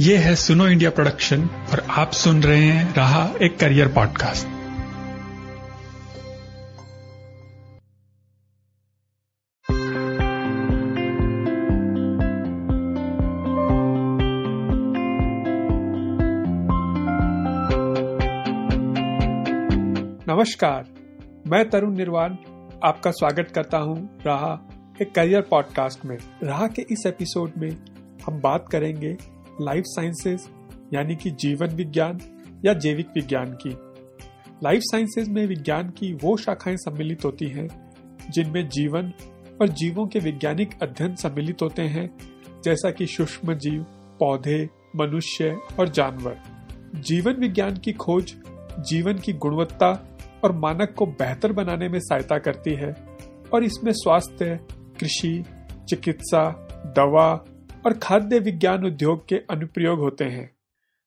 ये है सुनो इंडिया प्रोडक्शन और आप सुन रहे हैं रहा एक करियर पॉडकास्ट। नमस्कार, मैं तरुण निर्वाण, आपका स्वागत करता हूँ रहा एक करियर पॉडकास्ट में। रहा के इस एपिसोड में हम बात करेंगे लाइफ साइंसेज यानी कि जीवन विज्ञान या जैविक विज्ञान की। लाइफ साइंसेज में विज्ञान की वो शाखाएँ सम्मिलित होती हैं, जिनमें जीवन और जीवों के वैज्ञानिक अध्ययन सम्मिलित होते हैं, जैसा कि सूक्ष्म जीव पौधे, मनुष्य और जानवर। जीवन विज्ञान की खोज जीवन की गुणवत्ता और मानक को बेहतर बनाने में सहायता करती है, और इसमें स्वास्थ्य, कृषि, चिकित्सा, दवा और खाद्य विज्ञान उद्योग के अनुप्रयोग होते हैं।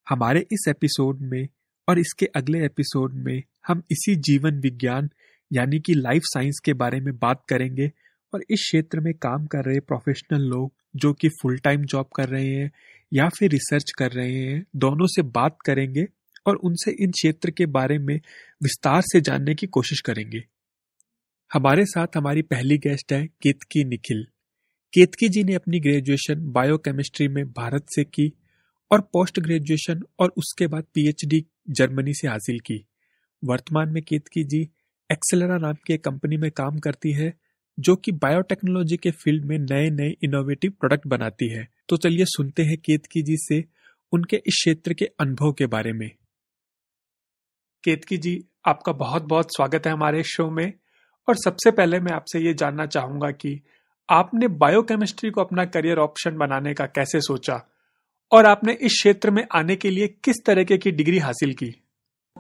हमारे इस एपिसोड में और इसके अगले एपिसोड में हम इसी जीवन विज्ञान, यानी कि लाइफ साइंस के बारे में बात करेंगे और इस क्षेत्र में काम कर रहे प्रोफेशनल लोग जो कि फुल टाइम जॉब कर रहे हैं या फिर रिसर्च कर रहे हैं, दोनों से बात करेंगे और उनसे इन क्षेत्र के बारे में विस्तार से जानने की कोशिश करेंगे। हमारे साथ हमारी पहली गेस्ट है केतकी निखिल। केतकी जी ने अपनी ग्रेजुएशन बायोकेमिस्ट्री में भारत से की और पोस्ट ग्रेजुएशन और उसके बाद पीएचडी जर्मनी से हासिल की। वर्तमान में केतकी जी एक्सेलरा नाम की कंपनी में काम करती है, जो कि बायोटेक्नोलॉजी के फ़ील्ड में नए नए इनोवेटिव प्रोडक्ट बनाती है। तो चलिए सुनते हैं केतकी जी से उनके इस क्षेत्र के अनुभव के बारे में। केतकी जी, आपका बहुत बहुत स्वागत है हमारे शो में। और सबसे पहले मैं आपसे ये जानना चाहूँगा कि आपने बायोकेमिस्ट्री को अपना करियर ऑप्शन बनाने का कैसे सोचा? और आपने इस क्षेत्र में आने के लिए किस तरीके की डिग्री हासिल की?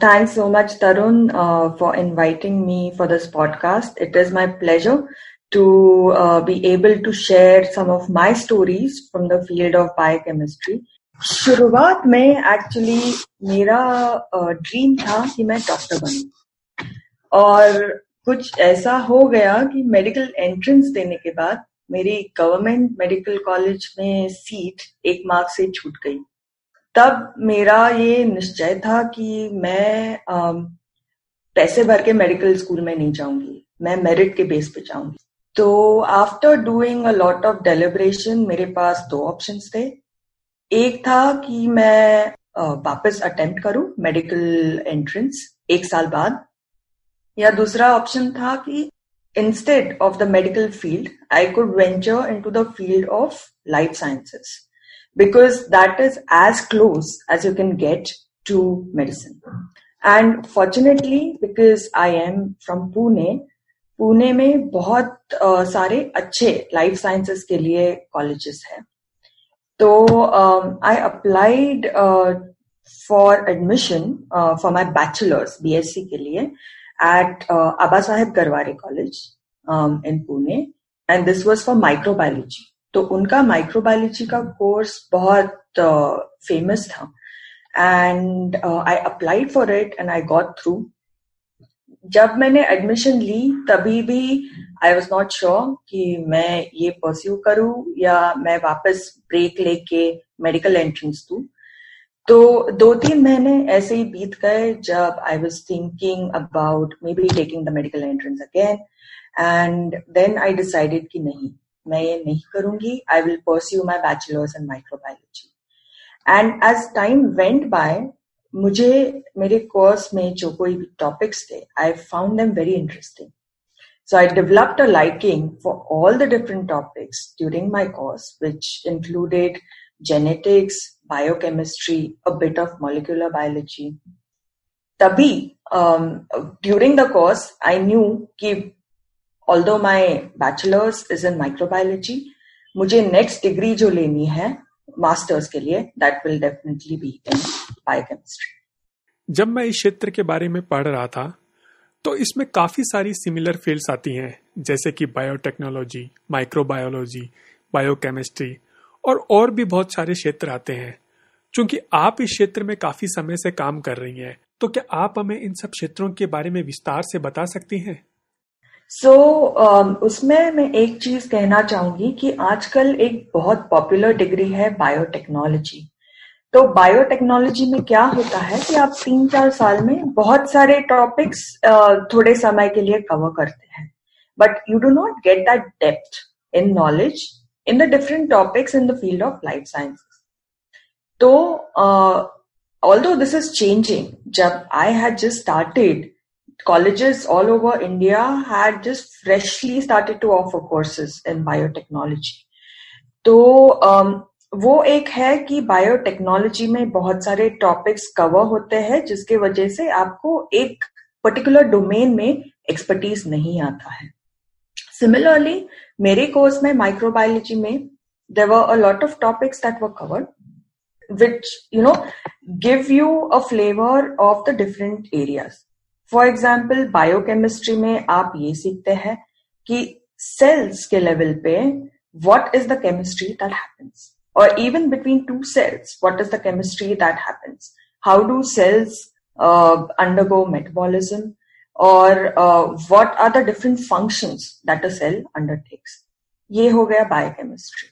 Thank so much Tarun for inviting me for this podcast it is my pleasure to be able to share some of my stories from the field of biochemistry शुरुआत में एक्चुअली मेरा ड्रीम uh, था कि मैं doctor बनू। और कुछ ऐसा हो गया कि मेडिकल एंट्रेंस देने के बाद मेरी गवर्नमेंट मेडिकल कॉलेज में सीट एक मार्क से छूट गई। तब मेरा ये निश्चय था कि मैं आ, पैसे भर के मेडिकल स्कूल में नहीं जाऊँगी। मैं मेरिट के बेस पे जाऊँगी। तो after doing a lot of deliberation मेरे पास दो ऑप्शन थे। एक था कि मैं वापस अटेम्प्ट करूँ मेडिकल एंट्रेंस एक साल बाद। या दूसरा ऑप्शन था कि instead of the medical field I could venture into the field of life sciences because that is as close as you can get to medicine and fortunately because I am from Pune Pune में बहुत uh, सारे अच्छे life sciences के लिए colleges हैं. तो I applied for admission for my bachelors BSc के लिए. At uh, Abba Sahib Garware College um, in Pune. And this was for microbiology. तो उनका माइक्रोबायोलॉजी का कोर्स बहुत फ़ेमस uh, था. And I applied for it and I got through जब मैंने admission ली तभी भी आई वॉज़ नॉट श्योर कि मैं ये परस्यू करूँ या मैं वापस ब्रेक लेके मेडिकल एंट्रेंस दू. तो दो तीन महीने ऐसे ही बीत गए जब I was thinking about maybe taking the medical entrance again and then I decided कि नहीं मैं ये नहीं करूँगी। I will pursue my bachelors in microbiology and as time went by मुझे मेरे कोर्स में जो कोई भी टॉपिक्स थे I found them very interesting So I developed a liking for all the different topics during my course, which included genetics, biochemistry, a bit of molecular biology. Tabhi, um, during the course, I knew कि although my bachelor's is in microbiology, मुझे next degree जो लेनी है masters के लिए that will definitely be in biochemistry. जब मैं इस क्षेत्र के बारे में पढ़ रहा था तो इसमें काफ़ी सारी सिमिलर फील्ड्स आती हैं जैसे कि बायोटेक्नोलॉजी माइक्रोबायोलॉजी बायोकेमिस्ट्री और और भी बहुत सारे क्षेत्र आते हैं। चूँकि आप इस क्षेत्र में काफ़ी समय से काम कर रही हैं तो क्या आप हमें इन सब क्षेत्रों के बारे में विस्तार से बता सकती हैं? सो so, um, उसमें मैं एक चीज़ कहना चाहूँगी कि आजकल एक बहुत पॉपुलर डिग्री है बायोटेक्नोलॉजी तो बायोटेक्नोलॉजी में क्या होता है कि आप तीन चार साल में बहुत सारे टॉपिक्स थोड़े समय के लिए कवर करते हैं। But you do not get that depth in knowledge in the different topics in the field of life sciences तो ऑल्दो दिस इज़ चेंजिंग जब I had just started colleges all over India had just freshly started to offer courses in biotechnology. तो um, वो एक है कि biotechnology में बहुत सारे टॉपिक्स कवर होते हैं जिसके वजह से आपको एक पर्टिकुलर डोमेन में एक्सपर्टीज नहीं आता है सिमिलरली मेरे कोर्स में माइक्रोबायोलॉजी में there were a lot of topics that were covered which you know give you a flavour of the different areas for example biochemistry में आप ये सीखते हैं कि सेल्स के लेवल पे what is the chemistry that happens और even between two cells what is the chemistry that happens how do cells undergo metabolism और what are the different function that a cell undertakes ये हो गया biochemistry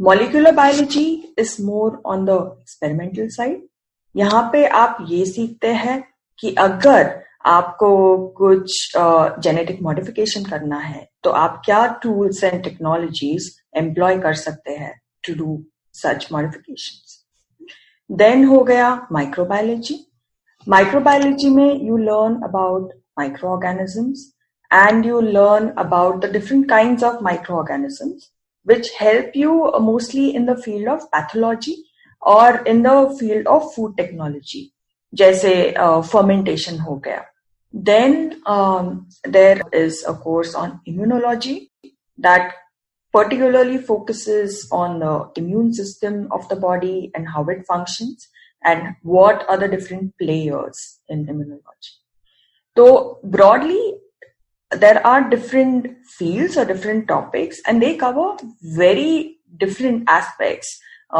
molecular biology is more on the experimental side यहाँ पे आप ये सीखते हैं कि अगर आपको कुछ जेनेटिक uh, मॉडिफिकेशन करना है तो आप क्या टूल्स एंड टेक्नोलॉजीज़ एम्प्लॉय कर सकते हैं to do such modification then हो गया माइक्रोबायोलॉजी माइक्रोबायोलॉजी में you learn about microorganisms and you learn about the different kinds of microorganisms which help you mostly in the field of pathology or in the field of food technology जैसे uh, fermentation हो गया then um, there is a course on immunology that particularly focuses on the immune system of the body and how it functions and what are the different players in immunology. तो broadly there are different field और different topics and they cover very different aspect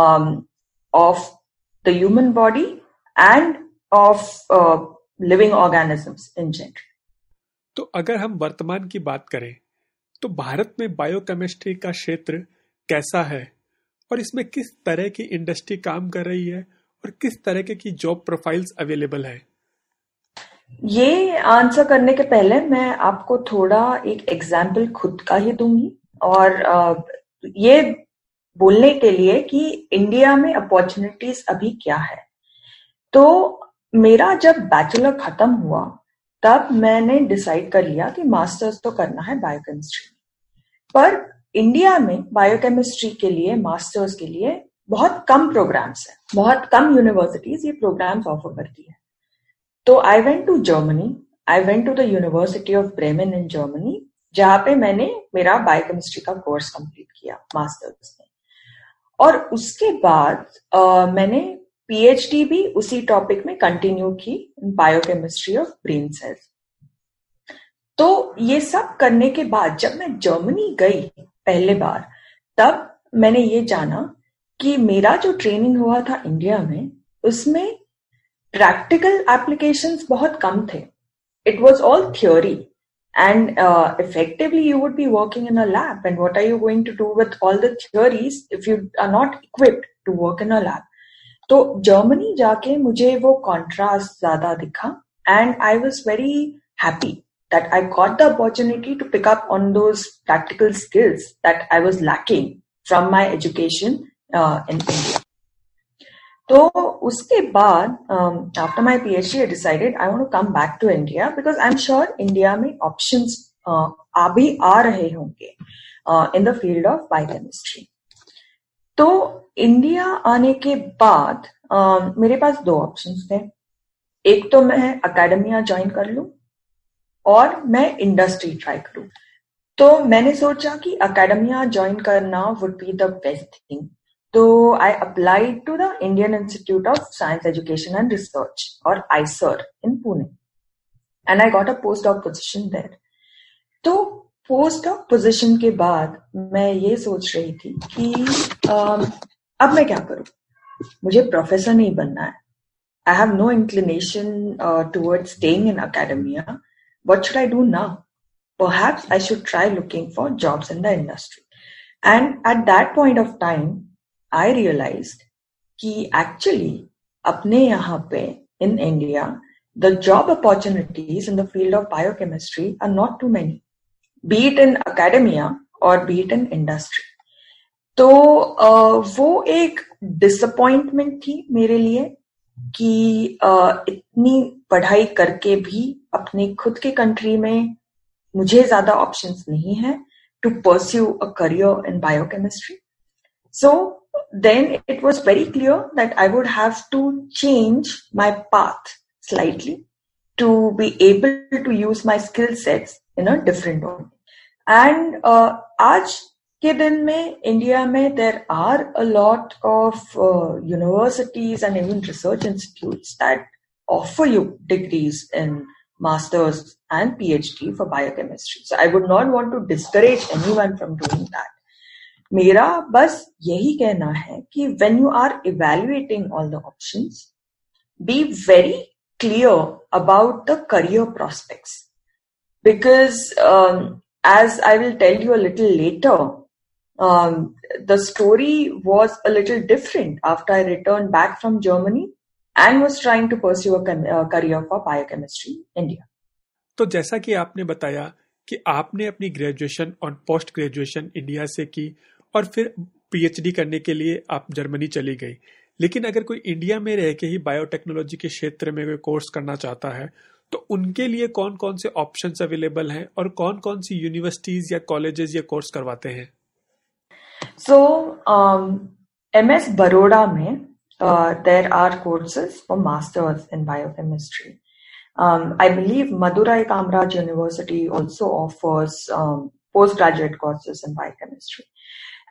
of the human body and of living organisms in general तो अगर हम वर्तमान की बात करें तो भारत में बायोकेमिस्ट्री का क्षेत्र कैसा है? और इसमें किस तरह की इंडस्ट्री काम कर रही है? और किस तरह के की जॉब प्रोफाइल्स अवेलेबल है? ये आंसर करने के पहले मैं आपको थोड़ा एक एग्ज़ाम्पल खुद का ही दूँगी और ये बोलने के लिए कि इंडिया में अपॉर्चुनिटीज़ अभी क्या है। तो मेरा जब बैचलर खत्म हुआ, तब मैंने डिसाइड कर लिया कि मास्टर्स तो करना है बायोकेमिस्ट्री पर इंडिया में बायोकेमिस्ट्री के लिए मास्टर्स के लिए बहुत कम प्रोग्राम्स है, बहुत कम यूनिवर्सिटीज ये प्रोग्राम्स ऑफ़र करती है। तो I went to Germany I went to the university of Bremen in Germany जहाँ पे मैंने मेरा बायोकेमिस्ट्री का कोर्स कंप्लीट किया मास्टर्स में। और उसके बाद आ, मैंने पीएचडी भी उसी टॉपिक में कंटिन्यू की बायोकेमिस्ट्री ऑफ़ ब्रेन सेल्स तो ये सब करने के बाद जब मैं जर्मनी गई पहले बार तब मैंने ये जाना कि मेरा जो ट्रेनिंग हुआ था इंडिया में उसमें प्रैक्टिकल एप्लीकेशंस बहुत कम थे it was all theory and uh, effectively you would be working in a lab and what are you going to do with all the theories if you are not equipped to work in a lab तो Germany जाके मुझे वो contrast ज्यादा दिखा and I was very happy that I got the opportunity to pick up on those practical skills that I was lacking from my education uh, in तो उसके बाद after my my PhD I decided I want to come back to India because I am sure India में option आ भी आ रहे होंगे in the field of biochemistry तो इंडिया आने के बाद um, मेरे पास दो ऑप्शन थे। एक तो मैं अकेडमिया ज्वाइन कर लू और मैं इंडस्ट्री ट्राई करूँ। तो मैंने सोचा कि अकेडमिया ज्वाइन करना would be the best thing तो I applied to the Indian institute of science education and research और IISER in Pune and I got a post of position there तो post of position के बाद मैं ये सोच रही थी कि uh, अब मैं क्या करूँ? मुझे प्रोफेसर नहीं बनना है। I have no inclination toward staying in academia what should I do now? Perhaps I should try looking for jobs in the industry. And at that point of time, I realise कि actually अपने यहाँ पे in India the job opportunities in the field of biochemistry are not too many be it in academia और beat in industry तो वो एक disappointment थी मेरे लिए कि इतनी पढ़ाई करके भी अपने खुद के कंट्री में मुझे ज़्यादा ऑप्शंस नहीं है to pursue a career in biochemistry so then it was very clear that I would have to change my path slightly to be able to use my skill sets in a different way. And uh, आज के दिन में India में there are a lot of universities and even research institutes that offer you degrees in masters and PhD for biochemistry. So I would not want to discourage anyone from doing that. मेरा बस यही कहना है कि when you are evaluating all the option be very clear about the career prospect because as I will tell you a little later the story was a little different after I return back from Germany and was trying to pursue career for biochemistry India तो जैसा कि आपने बताया कि आपने अपनी graduation और post graduation India से की और फिर पीएचडी करने के लिए आप जर्मनी चली गई। लेकिन अगर कोई इंडिया में रह के ही बायोटेक्नोलॉजी के क्षेत्र में कोई कोर्स करना चाहता है तो उनके लिए कौन कौन से ऑप्शन अवेलेबल हैं और कौन कौन सी यूनिवर्सिटीज या कॉलेजेस ये कोर्स करवाते हैं? सो एम एस बरोड़ा में there are courses for masters in biochemistry Um, I believe Madurai Kamraj University also offers um, postgraduate courses in biochemistry.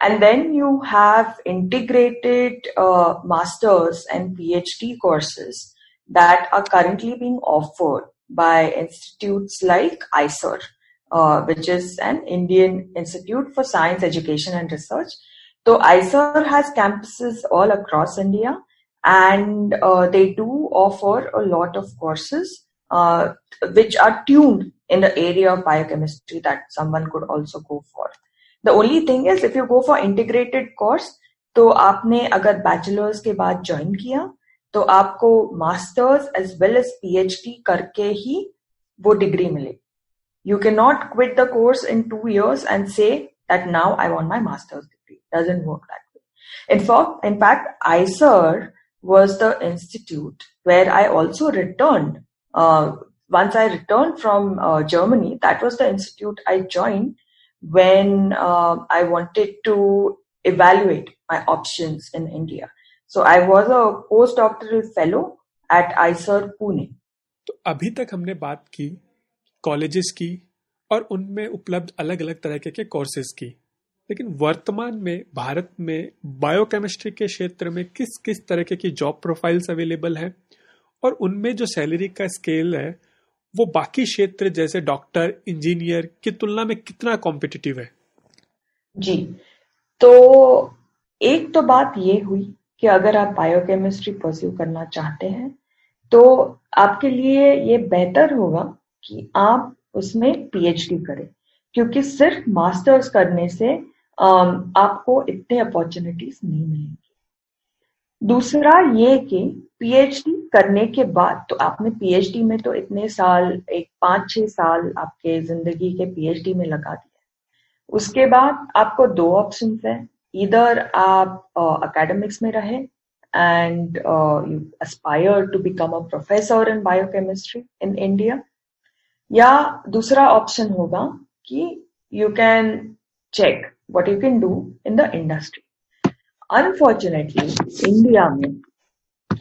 And then you have integrated uh, master's and PhD courses that are currently being offered by institutes like ICER, uh, which is an Indian Institute for Science, Education and Research. So ICER has campuses all across India and uh, they do offer a lot of courses uh, which are tuned in the area of biochemistry that someone could also go for. The only thing is if you go for integrated course, तो आपने अगर bachelors के बाद join किया तो आपको masters as well as PhD करके ही वो डिग्री मिले you can not quit the course in two years and say that now I want my masters degree doesn't work that way in fact, in fact, ICER was the institute where I also returned. Uh, once I returned from uh, Germany, that was the institute I joined when uh, I wanted to evaluate my options in India. So I was a postdoctoral fellow at ICER Pune. तो अभी तक हमने बात की colleges की और उनमें उपलब्ध अलग अलग तरह के कोर्सेज की लेकिन वर्तमान में भारत में बायोकेमिस्ट्री के क्षेत्र में किस किस तरह की जॉब प्रोफाइल्स अवेलेबल हैं और उनमें जो सैलरी का स्केल है वो बाकी क्षेत्र जैसे डॉक्टर, इंजीनियर की तुलना में कितना कॉम्पिटिटिव है? जी तो एक तो बात ये हुई कि अगर आप बायोकेमिस्ट्री परस्यू करना चाहते हैं तो आपके लिए ये बेहतर होगा कि आप उसमें पीएचडी करें, क्योंकि सिर्फ़ मास्टर्स करने से आपको इतने अपॉर्चुनिटीज़ नहीं मिलेंगी। दूसरा ये कि पीएचडी करने के बाद तो आपने पीएचडी में तो इतने साल एक पाँच छह साल आपके ज़िंदगी के पीएचडी में लगा दिया उसके बाद आपको दो ऑप्शन है। इधर आप अकेडमिक्स uh, में रहे and you aspire to become a professor in biochemistry in India या दूसरा ऑप्शन होगा कि you can check what you can do in the industry unfortunately India में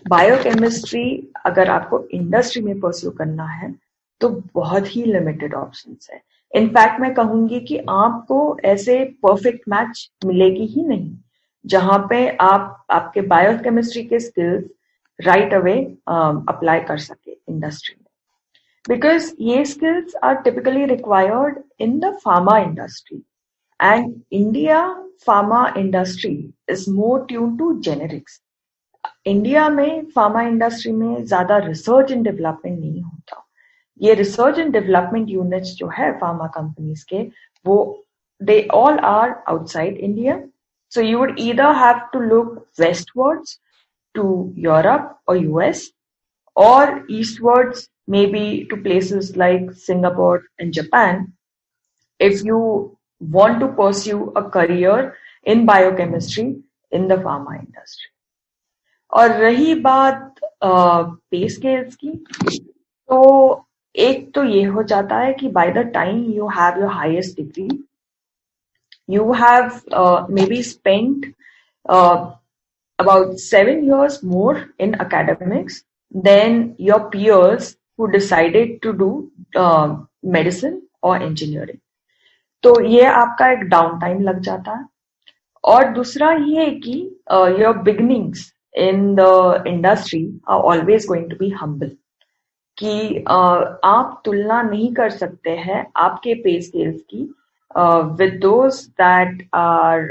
बायोकेमिस्ट्री अगर आपको इंडस्ट्री में परस्यू करना है तो बहुत ही लिमिटेड ऑप्शन है। इनफैक्ट मैं कहूँगी कि आपको ऐसे परफेक्ट मैच मिलेगी ही नहीं, जहाँ पे आप, आपके बायोकेमिस्ट्री के स्किल्स राइट अवे अप्लाई कर सके इंडस्ट्री में। बिकॉज़ ये skills are typically required in the pharma industry and India pharma industry is more tune to generics India में फार्मा इंडस्ट्री में ज़्यादा रिसर्च एंड डेवलपमेंट नहीं होता। ये रिसर्च एंड डेवलपमेंट यूनिट्स जो है फार्मा कंपनीज़ के, वो they all are outside India so you would either have to look westwards to Europe और यूएस और eastwards maybe to places like Singapore and Japan if you want to pursue a career in biochemistry in the pharma industry और रही बात पे scales की तो एक तो ये हो जाता है कि by the time you have your highest degree you have maybe spend about seven years more in academics than your peers who decided to do medicine और इंजीनियरिंग तो ये आपका एक डाउन टाइम लग जाता है। और दूसरा ये कि your beginnings in the industry are always going to be humble कि uh, आप तुलना नहीं कर सकते हैं आपके पे स्केल्स की with those that are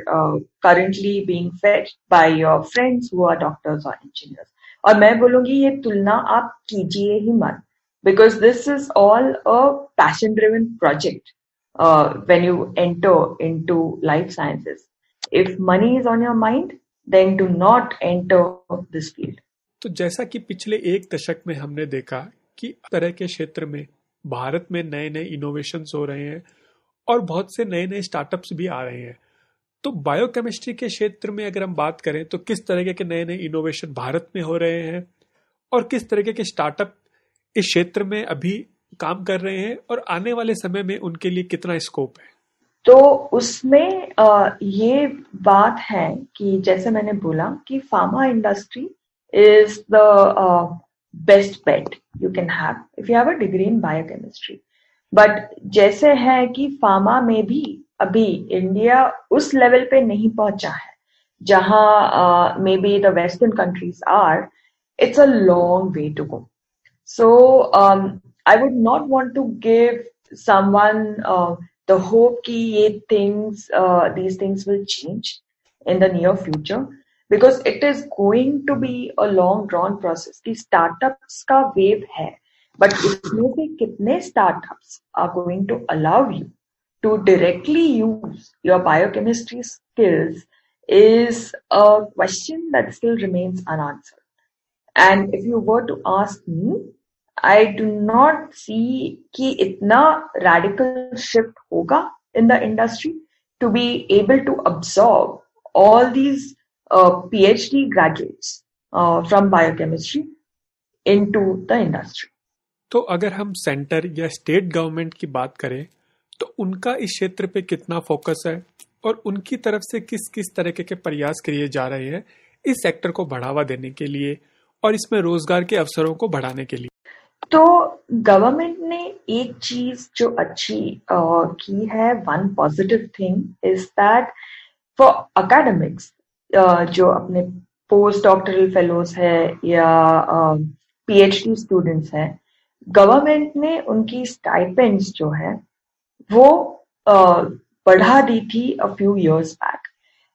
currently being fetch by your friends who are doctors और इंजीनियर्स और मैं बोलूँगी ये तुलना आप कीजिए ही मत because this is all a passion driven project when you enter into life sciences if money is on your mind then do not enter this field. तो जैसा कि पिछले एक दशक में हमने देखा कि तरह के क्षेत्र में भारत में नए नए इनोवेशन हो रहे हैं और बहुत से नए नए स्टार्टअप्स भी आ रहे हैं तो बायोकेमिस्ट्री के क्षेत्र में अगर हम बात करें तो किस तरह के नए नए इनोवेशन भारत में हो रहे हैं और किस तरह के स्टार्टअप इस क्षेत्र में अभी काम कर रहे हैं और आने वाले समय में उनके लिए कितना स्कोप है तो उसमें ये बात है कि जैसे मैंने बोला कि pharma industry is the best bet you can have if you have a degree in biochemistry but जैसे है कि फार्मा में भी अभी इंडिया उस लेवल पे नहीं पहुँचा है, जहाँ may be the western countries are it's a long way to go so I would not want to give someone the hope कि ये things these things will change in the near future because it is going to be a long drawn process की startups का wave है but इसमें से कितने startups are going to allow you to directly use your biochemistry skills is a question that still remains unanswered. And if you were to ask me, I do not see कि इतना radical shift होगा in the industry to be able to absorb all these uh, PhD graduates uh, from into the industry तो अगर हम centre या state government की बात करें तो उनका इस क्षेत्र पे कितना फोकस है और उनकी तरफ़ से किस किस तरह के प्रयास किए जा रहे हैं इस सेक्टर को बढ़ावा देने के लिए और इसमें रोज़गार के अवसरों को बढ़ाने के लिए। तो गवर्नमेंट ने एक चीज़ जो अच्छी uh, की है one positive thing is that for academics जो अपने पोस्ट डॉक्टरल फेलोज है या पीएचडी uh, स्टूडेंट्स हैं गवर्नमेंट ने उनकी स्टाइपेंड्स जो है वो uh, बढ़ा दी थी a few years back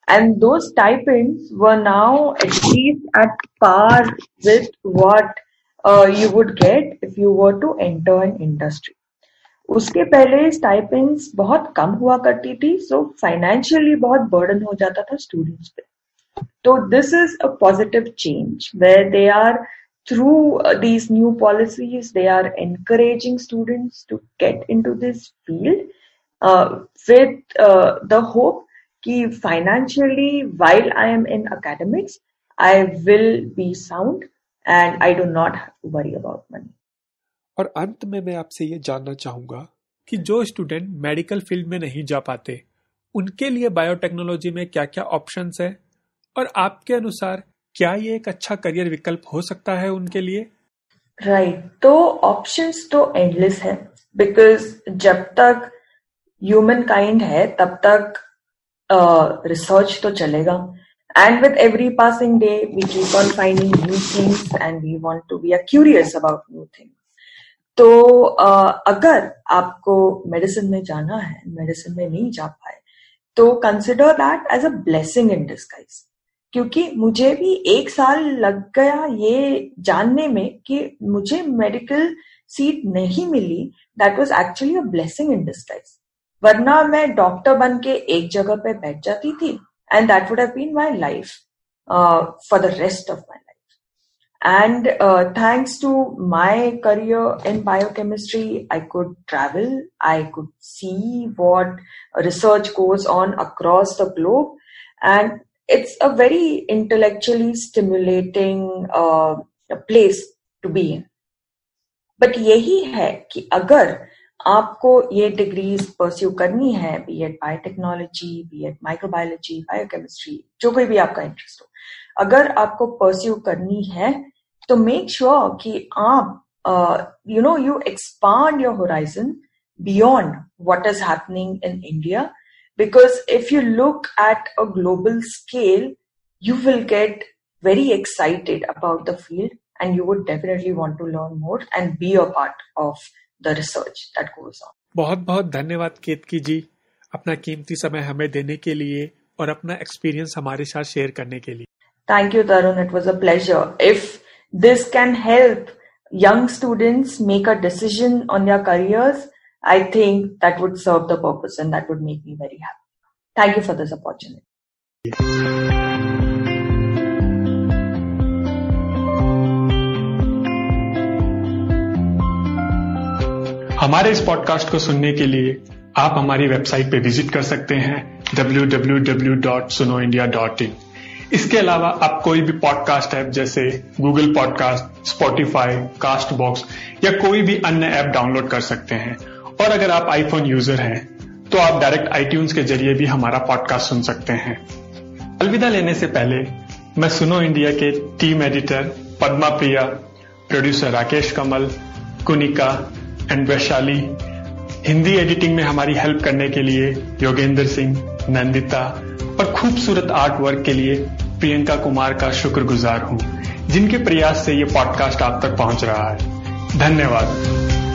and though stipends were now at least at par with what you would get if you were to enter an industry उसके पहले स्टाइपेंड्स बहुत कम हुआ करती थी सो फाइनेंशियली बहुत बर्डन हो जाता था स्टूडेंट्स पे तो this is a positive change where they are through uh, these new policies, they are encouraging students to get into this field uh, with uh, the hope that financially, while I am in academics, I will do not have to worry about money. और अंत में मैं आपसे ये जानना चाहूँगा कि जो स्टूडेंट मेडिकल फ़ील्ड में नहीं जा पाते उनके लिए बायोटेक्नोलॉजी में क्या क्या ऑप्शंस है और आपके अनुसार क्या ये एक अच्छा करियर विकल्प हो सकता है उनके लिए राइट right. तो ऑप्शंस तो एंडलेस है बिकॉज़ जब तक ह्यूमन काइंड है तब तक रिसर्च uh, तो चलेगा and with every passing day we keep on finding new things and we want to be curious about new things तो uh, अगर आपको मेडिसिन में जाना है मेडिसिन में नहीं जा पाए तो consider that as a blessing in disguise क्योंकि मुझे भी एक साल लग गया ये जानने में कि मुझे मेडिकल सीट नहीं मिली that was actually a blessing in disguise वरना मैं डॉक्टर बन के एक जगह पे बैठ जाती थी And that would have been my life for the rest of my life And uh, thanks to my career in biochemistry, I could travel, I could see what research goes on across the globe. And it's a very intellectually stimulating uh, place to be in. But यही है कि अगर आपको ये degrees pursue करनी है B Ed biotechnology B Ed microbiology biochemistry जो कोई भी आपका इंटरेस्ट हो। अगर आपको परस्यू करनी है तो मेक श्योर sure कि आप you know you expand your horizon beyond what is happening in India because if you look at a global scale you will get very excited about the field and you would definitely want to learn more and be a part of the research that goes on. बहुत बहुत धन्यवाद केतकी जी अपना कीमती समय हमें देने के लिए और अपना एक्सपीरियंस हमारे साथ शेयर करने के लिए thank you Tarun it was a pleasure if this can help young students make a decision on their careers, I think that would serve the purpose and that would make me very happy. Thank you for this opportunity. हमारे इस podcast को सुनने के लिए आप हमारी website पे visit कर सकते हैं www.sunoindia.in इसके अलावा आप कोई भी पॉडकास्ट ऐप जैसे Google podcast Spotify Castbox या कोई भी अन्य ऐप डाउनलोड कर सकते हैं। और अगर आप आईफोन यूज़र हैं तो आप डायरेक्ट आईट्यून्स के ज़रिए भी हमारा पॉडकास्ट सुन सकते हैं। अलविदा लेने से पहले मैं सुनो इंडिया के team editor Padma Priya producer Rakesh Kamal, Kunika and Vaishali Hindi editing में हमारी हेल्प करने के लिए योगेंद्र सिंह, नंदिता और खूबसूरत आर्ट वर्क के लिए प्रियंका कुमार का शुक्रगुजार हूँ, जिनके प्रयास से ये पॉडकास्ट आप तक पहुँच रहा है। धन्यवाद।